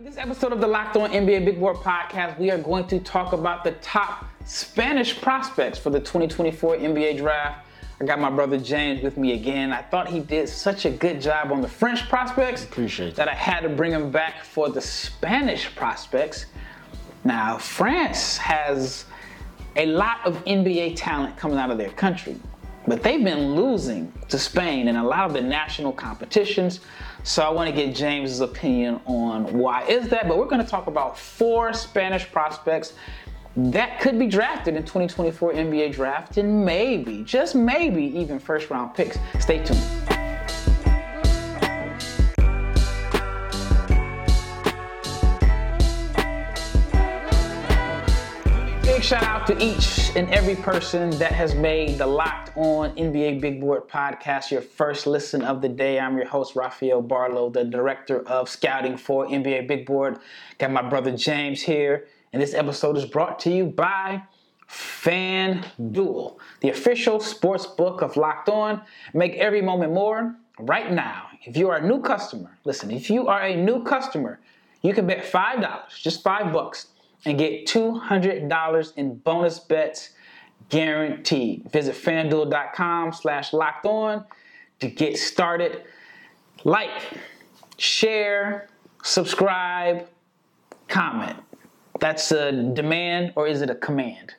In this episode of the Locked On NBA Big Board podcast, we are going to talk about the top Spanish prospects for the 2024 NBA draft. I got my brother James with me again. I thought he did such a good job on the French prospects Appreciate that I had to bring him back for the Spanish prospects. Now, France has a lot of NBA talent coming out of their country, but they've been losing to Spain in a lot of the national competitions. So I want to get James's opinion on why is that. But we're going to talk about four Spanish prospects that could be drafted in 2024 NBA draft and maybe, just maybe, even first round picks. Stay tuned. Shout out to each and every person that has made the Locked On NBA Big Board podcast your first listen of the day. I'm your host, Rafael Barlowe, the director of scouting for NBA Big Board. Got my brother James here, and this episode is brought to you by FanDuel, the official sports book of Locked On. Make every moment more right now. If you are a new customer, listen, if you are a new customer, you can bet $5, just five bucks and get $200 in bonus bets guaranteed. Visit fanduel.com slash locked on to get started. Like, share, subscribe, comment. That's a demand or is it a command?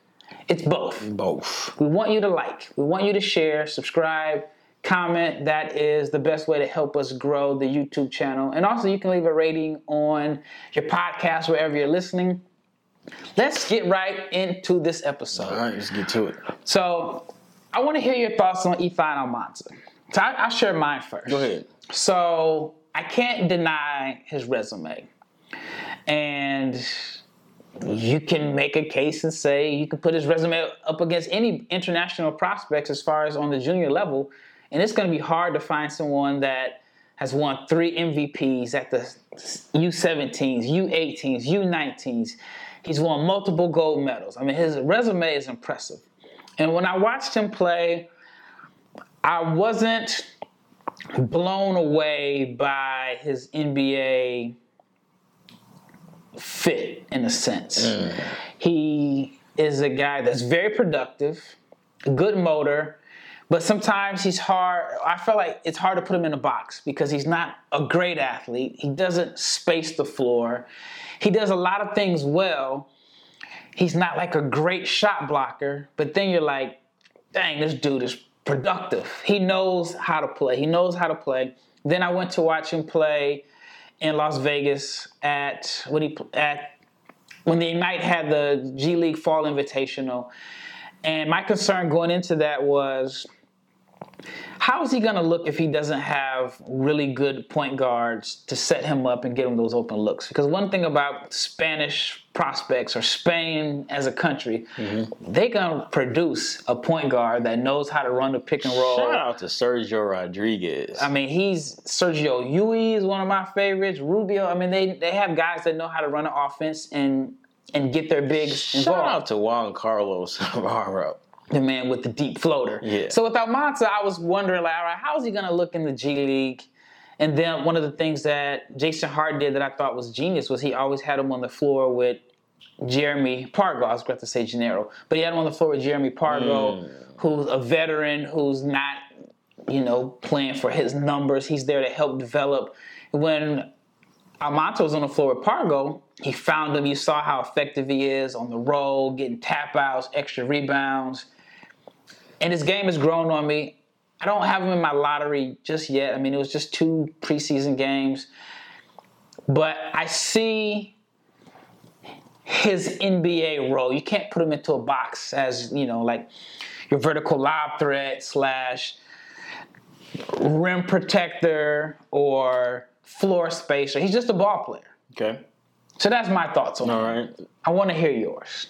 It's both. Both. We want you to like, we want you to share, subscribe, comment. That is the best way to help us grow the YouTube channel. And also, you can leave a rating on your podcast wherever you're listening. Let's get right into this episode. All right, let's get to it. So, I want to hear your thoughts on Izan Almansa. So, I, I'll share mine first. Go ahead. So, I can't deny his resume. And you can make a case and say you can put his resume up against any international prospects as far as on the junior level. And it's going to be hard to find someone that has won three MVPs at the U17s, U18s, U19s. He's won multiple gold medals. I mean, his resume is impressive. And when I watched him play, I wasn't blown away by his NBA fit in a sense. Mm. He is a guy that's very productive, good motor, but sometimes he's hard. I feel like it's hard to put him in a box because he's not a great athlete. He doesn't space the floor. He does a lot of things well. He's not like a great shot blocker, but then you're like, dang, this dude is productive. He knows how to play. He knows how to play. Then I went to watch him play in Las Vegas at when he at when the Ignite had the G League Fall Invitational, and my concern going into that was how is he going to look if he doesn't have really good point guards to set him up and get him those open looks? Because one thing about Spanish prospects or Spain as a country, mm-hmm. they going to produce a point guard that knows how to run the pick and roll. Shout out to Sergio Rodriguez. I mean, he's Sergio Llull is one of my favorites. Rubio. I mean, they they have guys that know how to run an offense and and get their bigs Shout involved. out to Juan Carlos Navarro. The man with the deep floater. Yeah. So with Almansa, I was wondering, like, all right, how is he gonna look in the G League? And then one of the things that Jason Hart did that I thought was genius was he always had him on the floor with Jeremy Pargo. I was about to say Gennaro, but he had him on the floor with Jeremy Pargo, hmm. who's a veteran, who's not, you know, playing for his numbers. He's there to help develop. When Almansa was on the floor with Pargo, he found him. You saw how effective he is on the roll, getting tap outs, extra rebounds. And his game has grown on me. I don't have him in my lottery just yet. I mean, it was just two preseason games. But I see his NBA role. You can't put him into a box as, you know, like your vertical lob threat slash rim protector or floor spacer. He's just a ball player. Okay. So that's my thoughts on All it. right. I want to hear yours.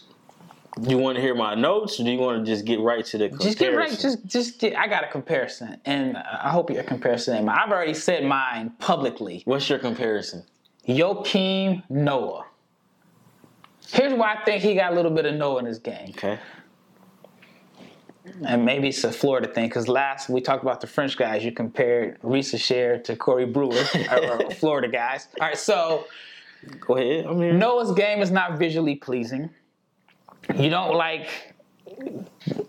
Do you want to hear my notes, or do you want to just get right to the comparison? Just get right. Just, just get. I got a comparison, and I hope your comparison. ain't mine. I've already said mine publicly. What's your comparison? Joakim Noah. Here's why I think he got a little bit of Noah in his game, Okay. and maybe it's a Florida thing. Because last we talked about the French guys, you compared Risacher to Corey Brewer, or, or Florida guys. All right, so Go ahead. I'm here. Noah's game is not visually pleasing. You don't like,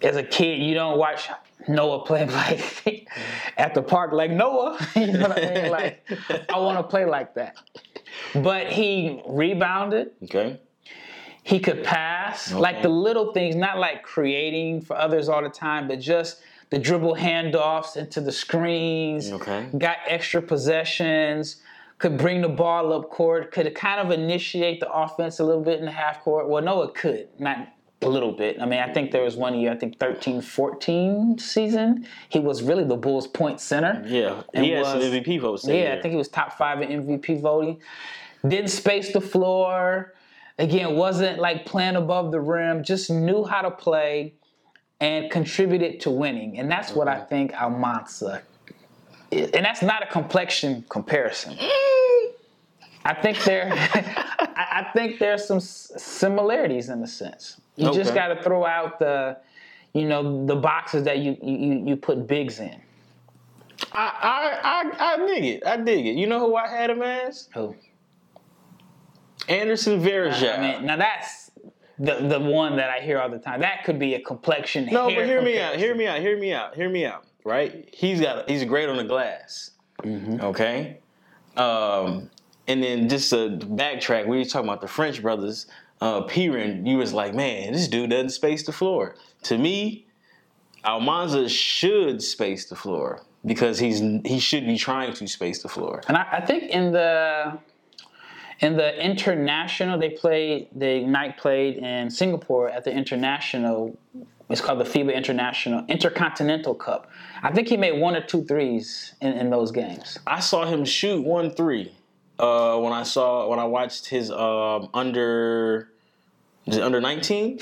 as a kid, you don't watch Noah play like at the park like Noah. you know what I mean? Like, I want to play like that. But he rebounded. Okay. He could pass, like the little things, not like creating for others all the time, but just the dribble handoffs into the screens. Okay. Got extra possessions. Could bring the ball up court. Could kind of initiate the offense a little bit in the half court. Well, no, it could. Not a little bit. I mean, I think there was one year, I think 13 14 season. He was really the Bulls' point center. Yeah. And he had some MVP votes. Yeah, year. I think he was top five in MVP voting. Didn't space the floor. Again, wasn't like playing above the rim. Just knew how to play and contributed to winning. And that's what I think Almansa. And that's not a complexion comparison. Mm. I think there, I think there's some similarities in a sense. You just got to throw out the, you know, the boxes that you you, you put bigs in. I, I I I dig it. I dig it. You know who I had him as? Who? Anderson Varejao. I mean, now that's the the one that I hear all the time. That could be a complexion. no, but hear me out. Hear me out. Hear me out. Hear me out. Right? He's got. He's great on the glass. Mm-hmm. Okay. Um, and then just to backtrack, we were talking about the French brothers. Uh, Piran, you was like, man, this dude doesn't space the floor. To me, Almansa should space the floor because he's he should be trying to space the floor. And I, I think in the in the international, they played. The Ignite played in Singapore at the international. It's called the FIBA International Intercontinental Cup. I think he made one or two threes in, in those games. I saw him shoot one three uh, when I saw when I watched his um, under is it under nineteen.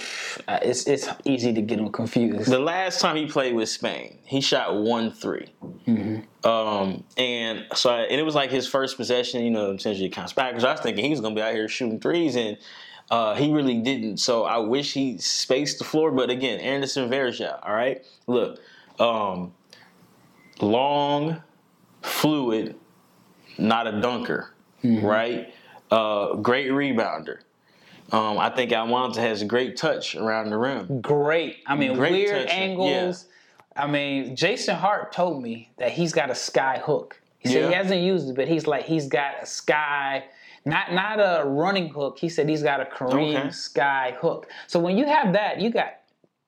Uh, it's it's easy to get him confused. The last time he played with Spain, he shot one 3 Um, and so I, and it was like his first possession. You know, essentially it counts back because I was thinking he was gonna be out here shooting threes and. Uh, he really didn't, so I wish he spaced the floor. But again, Anderson Varejao, all right. Look, um, long, fluid, not a dunker, right? Uh, great rebounder. Um, I think Almansa has a great touch around the rim. great. I mean, Great weird touching, angles. I mean, Jason Hart told me that he's got a sky hook. He said he hasn't used it, but he's like he's got a sky, not not a running hook. He said he's got a Kareem Okay. sky hook. So when you have that, you got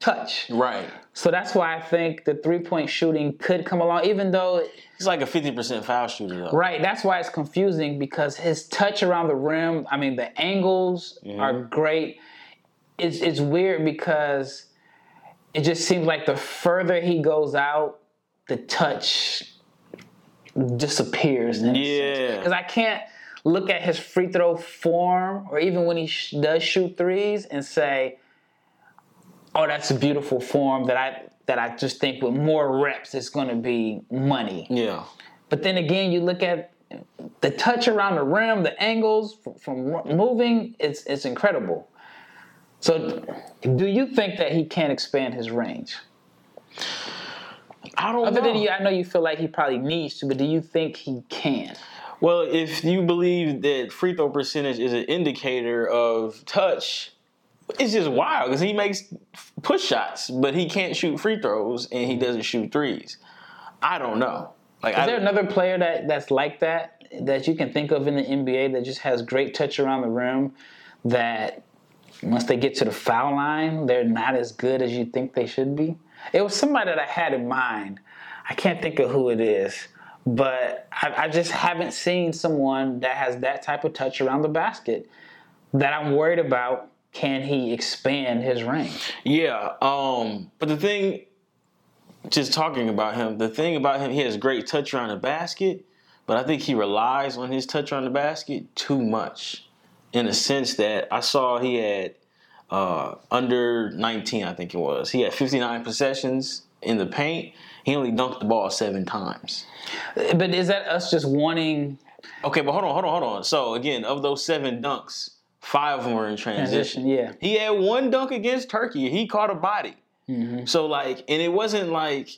touch. Right. So that's why I think the three point shooting could come along, even though He's like a 50% foul shooter, though. Right, that's why it's confusing because his touch around the rim, I mean, the angles mm-hmm. are great. It's it's weird because it just seems like the further he goes out, the touch disappears. Yeah. Because I can't look at his free throw form or even when he sh- does shoot threes and say, "Oh, that's a beautiful form that I." That I just think with more reps, it's going to be money. Yeah. But then again, you look at the touch around the rim, the angles from, from moving, it's it's incredible. So, do you think that he can expand his range? I don't Other know. than you, I know you feel like he probably needs to, but do you think he can? Well, if you believe that free throw percentage is an indicator of touch, it's just wild because he makes push shots, but he can't shoot free throws and he mm-hmm. doesn't shoot threes. I don't know. Like, Is I, there another player that, that's like that that you can think of in the NBA that just has great touch around the rim that once they get to the foul line, they're not as good as you think they should be? It was somebody that I had in mind. I can't think of who it is, but I, I just haven't seen someone that has that type of touch around the basket that I'm worried about. Can he expand his range? Yeah, um, but the thing, just talking about him, the thing about him, he has great touch around the basket, but I think he relies on his touch around the basket too much. In a sense that I saw he had uh, under 19, I think it was. He had 59 possessions in the paint. He only dunked the ball seven times. But is that us just wanting Okay, but hold on, hold on, hold on. So again, of those seven dunks, five of them were in transition. transition? Yeah. He had one dunk against Turkey. He caught a body. Mm-hmm. So like, and it wasn't like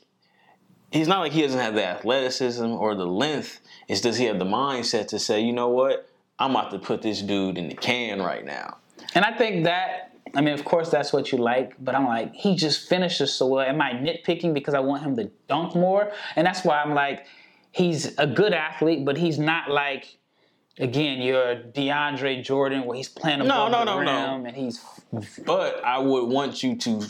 he's not like he doesn't have the athleticism or the length. It's does he have the mindset to say, you know what, I'm about to put this dude in the can right now. And I think that I mean, of course, that's what you like, but I'm like, he just finishes so well. Am I nitpicking because I want him to dunk more? And that's why I'm like, he's a good athlete, but he's not like, again, your DeAndre Jordan where he's playing above No, no, the no, rim no. and he's But I would want you to,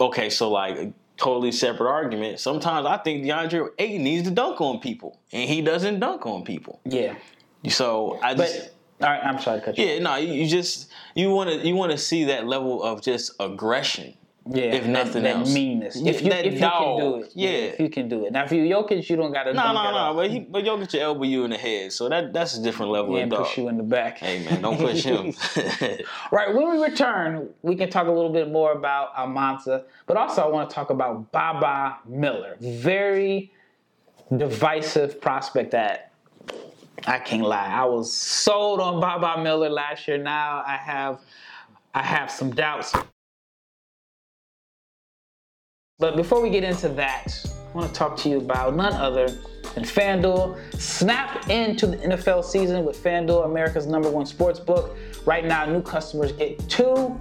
okay, so like a totally separate argument. Sometimes I think DeAndre Ayton needs to dunk on people, and he doesn't dunk on people. yeah. So I just. But all right, I'm sorry to cut you. Yeah, no, you, just you want to you want to see that level of just aggression. Yeah, if nothing that, else. meanness. If you that if you can dog. do it, Yeah. if you can do it. Now, if you Jokic, you don't got to. No, no, no, but he but Jokic will elbow you in the head, so that that's a different level yeah, of and dog. push you in the back. Hey man, don't push him. Right, when we return, we can talk a little bit more about Almansa, but also I want to talk about Baba Miller. Very divisive prospect that I can't lie. I was sold on Baba Miller last year. Now I have I have some doubts. But before we get into that, I want to talk to you about none other than FanDuel. Snap into the NFL season with FanDuel, America's number one sports book. Right now, new customers get $200.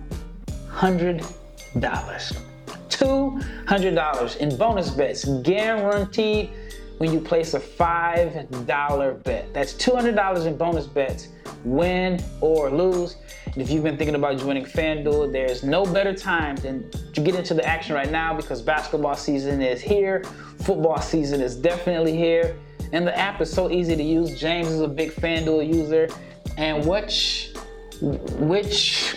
$200 in bonus bets guaranteed when you place a $5 bet. That's $200 in bonus bets, win or lose. And if you've been thinking about joining FanDuel, there's no better time than to get into the action right now because basketball season is here, football season is definitely here, and the app is so easy to use. James is a big FanDuel user. And which which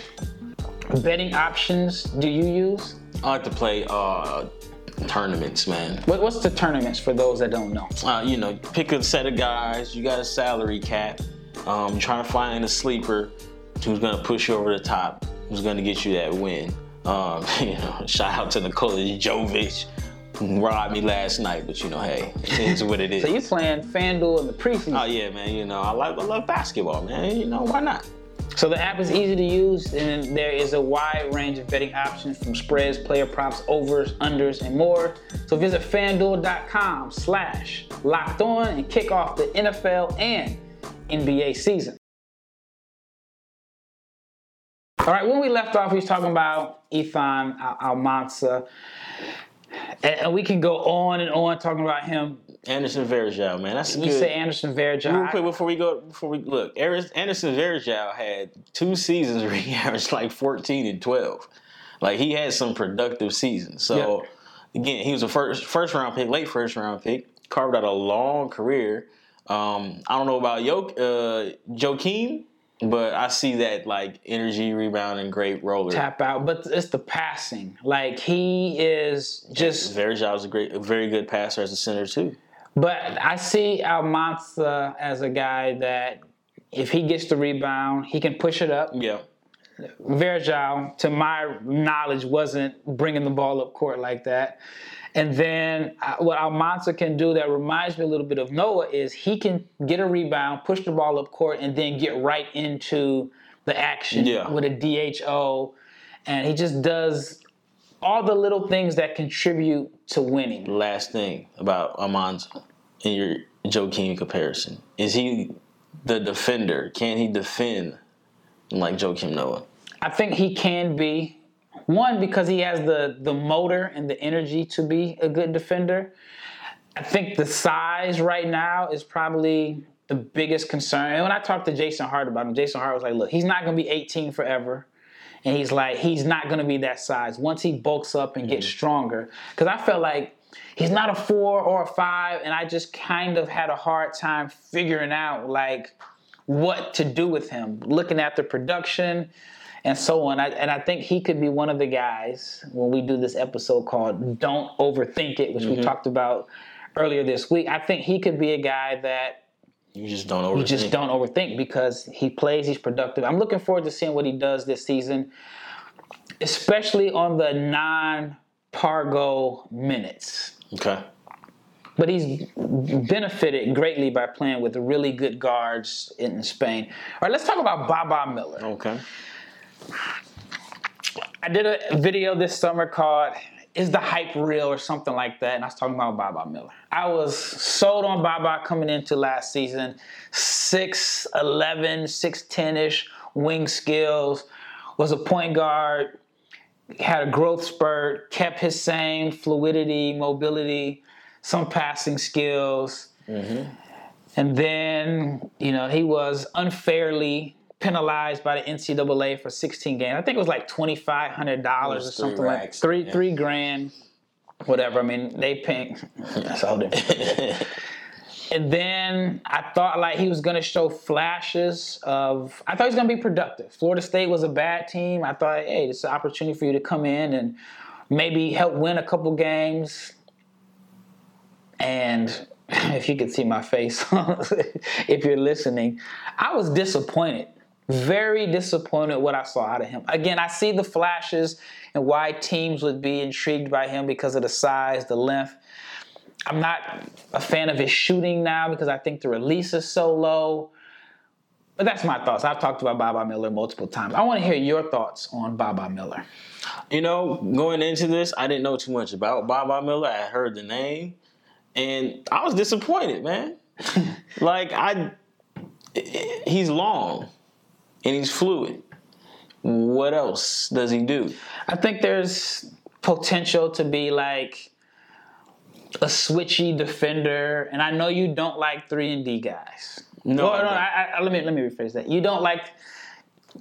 betting options do you use? I like to play uh, tournaments, man. What, what's the tournaments for those that don't know? Uh, you know, pick a set of guys. You got a salary cap. Um, trying to find a sleeper who's gonna push you over the top. Who's gonna get you that win? Um, you know, shout out to Nikola Jovic, who robbed me last night. But you know, hey, it's what it is. So you playing FanDuel in the preseason. Oh yeah, man. You know, I like I love basketball, man. You know, why not? So the app is easy to use, and there is a wide range of betting options from spreads, player props, overs, unders, and more. So visit fanduel.com slash locked on and kick off the NFL and NBA season. All right, when we left off, we was talking about Izan Al- Almansa. And we can go on and on talking about him. Anderson Varejao, man. That's You good. say Anderson Varejao. Real quick before we go, before we look, Anderson Varejao had two seasons where he averaged like 14 and 12. Like he had some productive seasons. So again, he was a first first round pick, late first round pick, carved out a long career. Um, I don't know about Yo, uh, Joakim, but I see that like energy, rebounding, great roller. tap out, but it's the passing. Like he is just. Varejao is a great, a very good passer as a center too. But I see Almansa as a guy that if he gets the rebound, he can push it up. Yeah. Varejao, to my knowledge, wasn't bringing the ball up court like that. And then uh, what Almansa can do that reminds me a little bit of Noah is he can get a rebound, push the ball up court, and then get right into the action Yeah. with a DHO. And he just does all the little things that contribute to winning. last thing about Amanza in your Joakim comparison. Is he the defender? Can he defend like Joakim Noah? I think he can be one because he has the the motor and the energy to be a good defender. I think the size right now is probably the biggest concern. And when I talked to Jason Hart about him, Jason Hart was like, "Look, he's not going to be 18 forever." And he's like, he's not to be that size once he bulks up and gets stronger. Because I felt like he's not a four or a five, and I just kind of had a hard time figuring out like what to do with him, looking at the production and so on. I, and I think he could be one of the guys when we do this episode called "Don't Overthink It," which we mm-hmm. talked about earlier this week. I think he could be a guy that You just don't overthink. you just don't overthink because he plays, he's productive. I'm looking forward to seeing what he does this season, especially on the non-Pargo minutes. Okay. But he's benefited greatly by playing with really good guards in Spain. All right, let's talk about Baba Miller. Okay. I did a video this summer called is the hype real or something like that? And I was talking about Baba Miller. I was sold on Baba coming into last season. 6'11, 6'10 ish wing skills, was a point guard, had a growth spurt, kept his same fluidity, mobility, some passing skills. Mm-hmm. And then, you know, he was unfairly penalized by the NCAA for 16 games. I think it was like $2,500 or something racks, like three, yeah. three grand, whatever. I mean, they pay. That's all different. and then I thought like he was going to show flashes of. I thought he was going to be productive. Florida State was a bad team. I thought, hey, it's an opportunity for you to come in and maybe help win a couple games. And if you could see my face, if you're listening, I was disappointed. Very disappointed what I saw out of him. Again, I see the flashes and why teams would be intrigued by him because of the size, the length. I'm not a fan of his shooting now because I think the release is so low. But that's my thoughts. I've talked about Baba Miller multiple times. I want to hear your thoughts on Baba Miller. You know, going into this, I didn't know too much about Baba Miller. I heard the name, and I was disappointed, man. like I, he's long, and he's fluid. What else does he do? I think there's potential to be like a switchy defender, and I know you don't like three and D guys. No, well, no I, I, let me let me rephrase that. You don't like.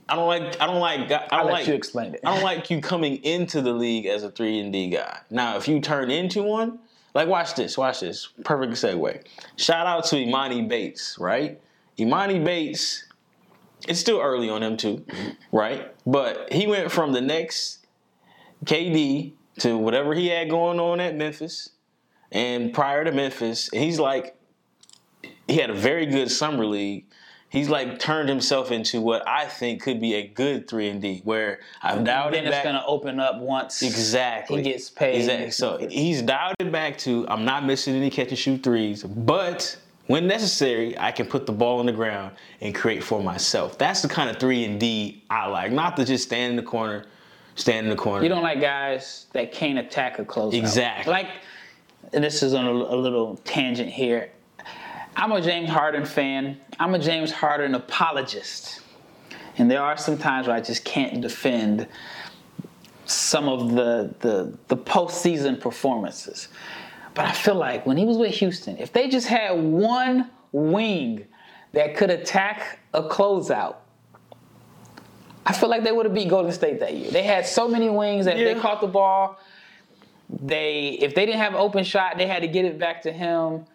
I don't like. I don't like. I don't I'll like you explain it. I don't like you coming into the league as a three and D guy. Now, if you turn into one, like watch this, watch this. Perfect segue. Shout out to Emoni Bates, right? Emoni Bates. It's still early on him too, right? But he went from the next KD to whatever he had going on at Memphis and prior to Memphis, he's like, he had a very good summer league. He's like turned himself into what I think could be a good three and D. Where I've dialed it back. Then it's gonna open up once exactly he gets paid. Exactly. So he's dialed it back to I'm not missing any catch and shoot threes, but when necessary, I can put the ball on the ground and create for myself. That's the kind of three and D I like. Not to just stand in the corner, stand in the corner. You don't like guys that can't attack a close. Exactly. Like and this is on a, a little tangent here. I'm a James Harden fan. I'm a James Harden apologist. And there are some times where I just can't defend some of the, the, the postseason performances. But I feel like when he was with Houston, if they just had one wing that could attack a closeout, I feel like they would have beat Golden State that year. They had so many wings that yeah. they caught the ball, they if they didn't have open shot, they had to get it back to him,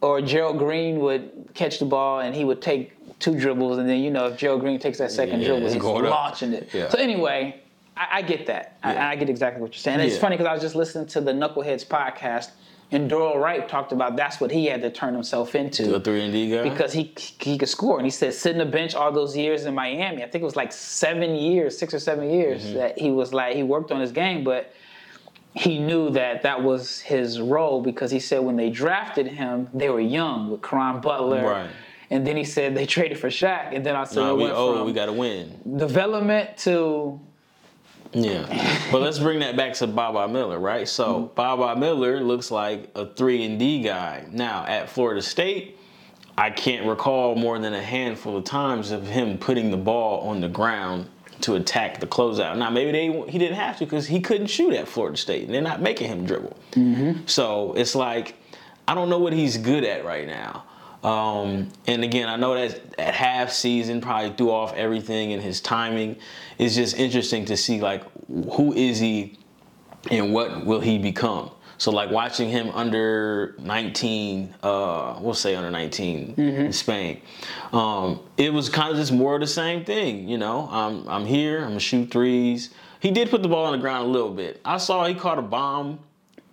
or Gerald Green would catch the ball and he would take two dribbles, and then you know if Gerald Green takes that second yeah, dribble, he's launching up. it. Yeah. So anyway, I, I get that. I, I, get exactly what you're saying. And it's funny because I was just listening to the Knuckleheads podcast. And Dorell Wright talked about that's what he had to turn himself into. a three and D guy. Because he he could score, and he said sitting the bench all those years in Miami. I think it was like seven years, six or seven years mm-hmm. that he was like he worked on his game, but he knew that that was his role because he said when they drafted him, they were young with Caron Butler. Right. And then he said they traded for Shaq, and then I said, no, we, oh, we got to win. Development to yeah, but let's bring that back to Baba Miller, right? So mm-hmm. Baba Miller looks like a three and D guy. Now at Florida State, I can't recall more than a handful of times of him putting the ball on the ground to attack the closeout. Now maybe they he didn't have to because he couldn't shoot at Florida State. And they're not making him dribble. Mm-hmm. So it's like I don't know what he's good at right now. Um, and again, I know that at half season probably threw off everything and his timing. It's just interesting to see like who is he and what will he become. So like watching him under 19, uh, we'll say under 19 mm-hmm. in Spain, um, it was kind of just more of the same thing. You know, I'm I'm here, I'm gonna shoot threes. He did put the ball on the ground a little bit. I saw he caught a bomb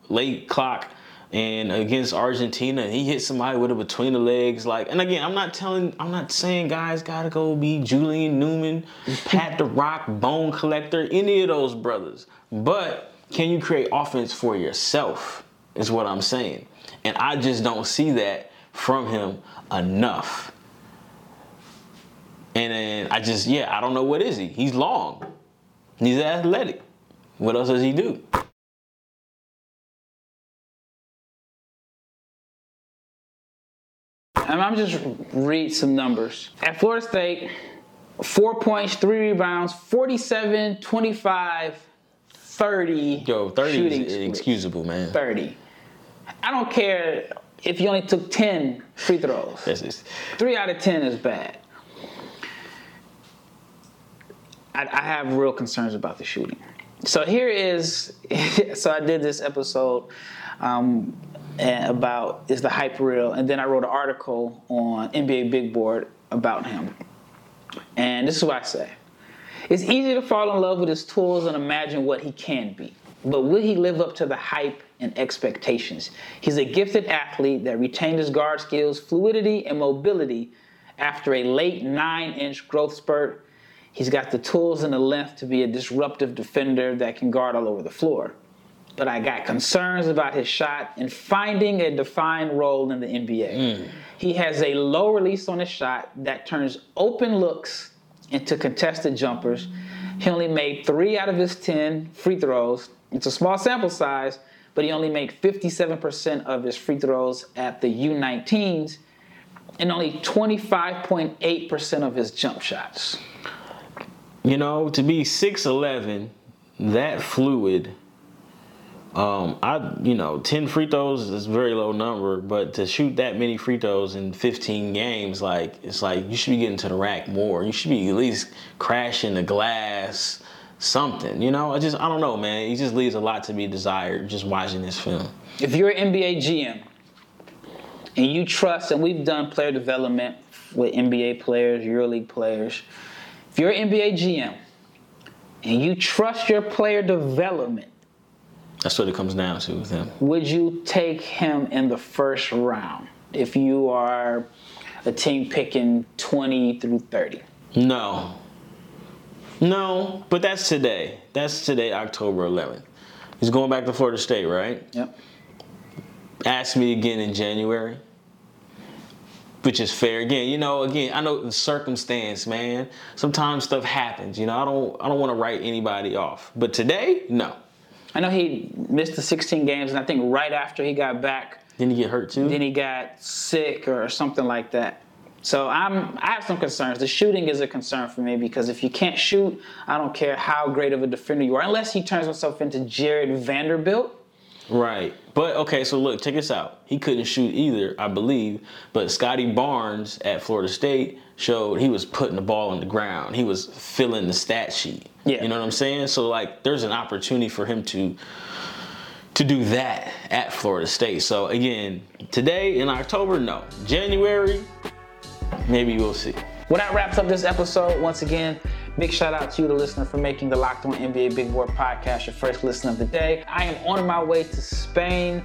late clock and against Argentina, he hit somebody with it between the legs. Like, and again, I'm not telling, I'm not saying guys gotta go be Julian Newman, Pat the Rock, Bone Collector, any of those brothers. But can you create offense for yourself? Is what I'm saying. And I just don't see that from him enough. And then I just, yeah, I don't know what is he. He's long. He's athletic. What else does he do? I'm just read some numbers. At Florida State, four points, three rebounds, 47, 25, 30. Yo, 30 shooting is split. excusable, man. 30. I don't care if you only took 10 free throws. Three out of 10 is bad. I, I have real concerns about the shooting. So here is, so I did this episode um, about is the hype real, and then I wrote an article on NBA Big Board about him. And this is what I say. It's easy to fall in love with his tools and imagine what he can be. But will he live up to the hype and expectations? He's a gifted athlete that retained his guard skills, fluidity, and mobility after a late nine inch growth spurt. He's got the tools and the length to be a disruptive defender that can guard all over the floor. But I got concerns about his shot and finding a defined role in the NBA. He has a low release on his shot that turns open looks into contested jumpers. He only made three out of his 10 free throws. It's a small sample size, but he only made 57% of his free throws at the U19s and only 25.8% of his jump shots. you know, to be 6'11, that fluid, um, I, you know, 10 free throws is a very low number, but to shoot that many free throws in 15 games, like, it's like you should be getting to the rack more. You should be at least crashing the glass, something, you know? I just, I don't know, man. He just leaves a lot to be desired just watching this film. If you're an NBA GM and you trust, and we've done player development with NBA players, EuroLeague players, if you're an NBA GM and you trust your player development, That's what it comes down to with him. would you take him in the first round if you are a team picking 20 through 30? No. No, but that's today. That's today, October 11th. He's going back to Florida State, right? Yep. ask me again in January, which is fair. Again, you know, again, I know the circumstance, man. Sometimes stuff happens. You know, I don't, I don't want to write anybody off. But today, no. I know he missed the 16 games, and I think right after he got back, Didn't he get hurt too? then he got sick or something like that. So I'm I have some concerns. The shooting is a concern for me because if you can't shoot, I don't care how great of a defender you are, unless he turns himself into Jarred Vanderbilt. Right. But okay, so look, check this out. He couldn't shoot either, I believe. But Scottie Barnes at Florida State showed he was putting the ball on the ground. He was filling the stat sheet. Yeah. You know what I'm saying? So like there's an opportunity for him to to do that at Florida State. So again, today in October, no. January, maybe we'll see. Well, that wraps up this episode. Once again, big shout out to you, the listener, for making the Locked On NBA Big Board podcast your first listen of the day. I am on my way to Spain.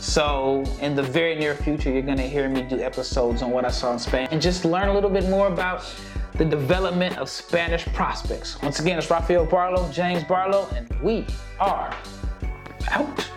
So, in the very near future, you're going to hear me do episodes on what I saw in Spain and just learn a little bit more about the development of Spanish prospects. Once again, it's Rafael Barlowe, James Barlowe, and we are out.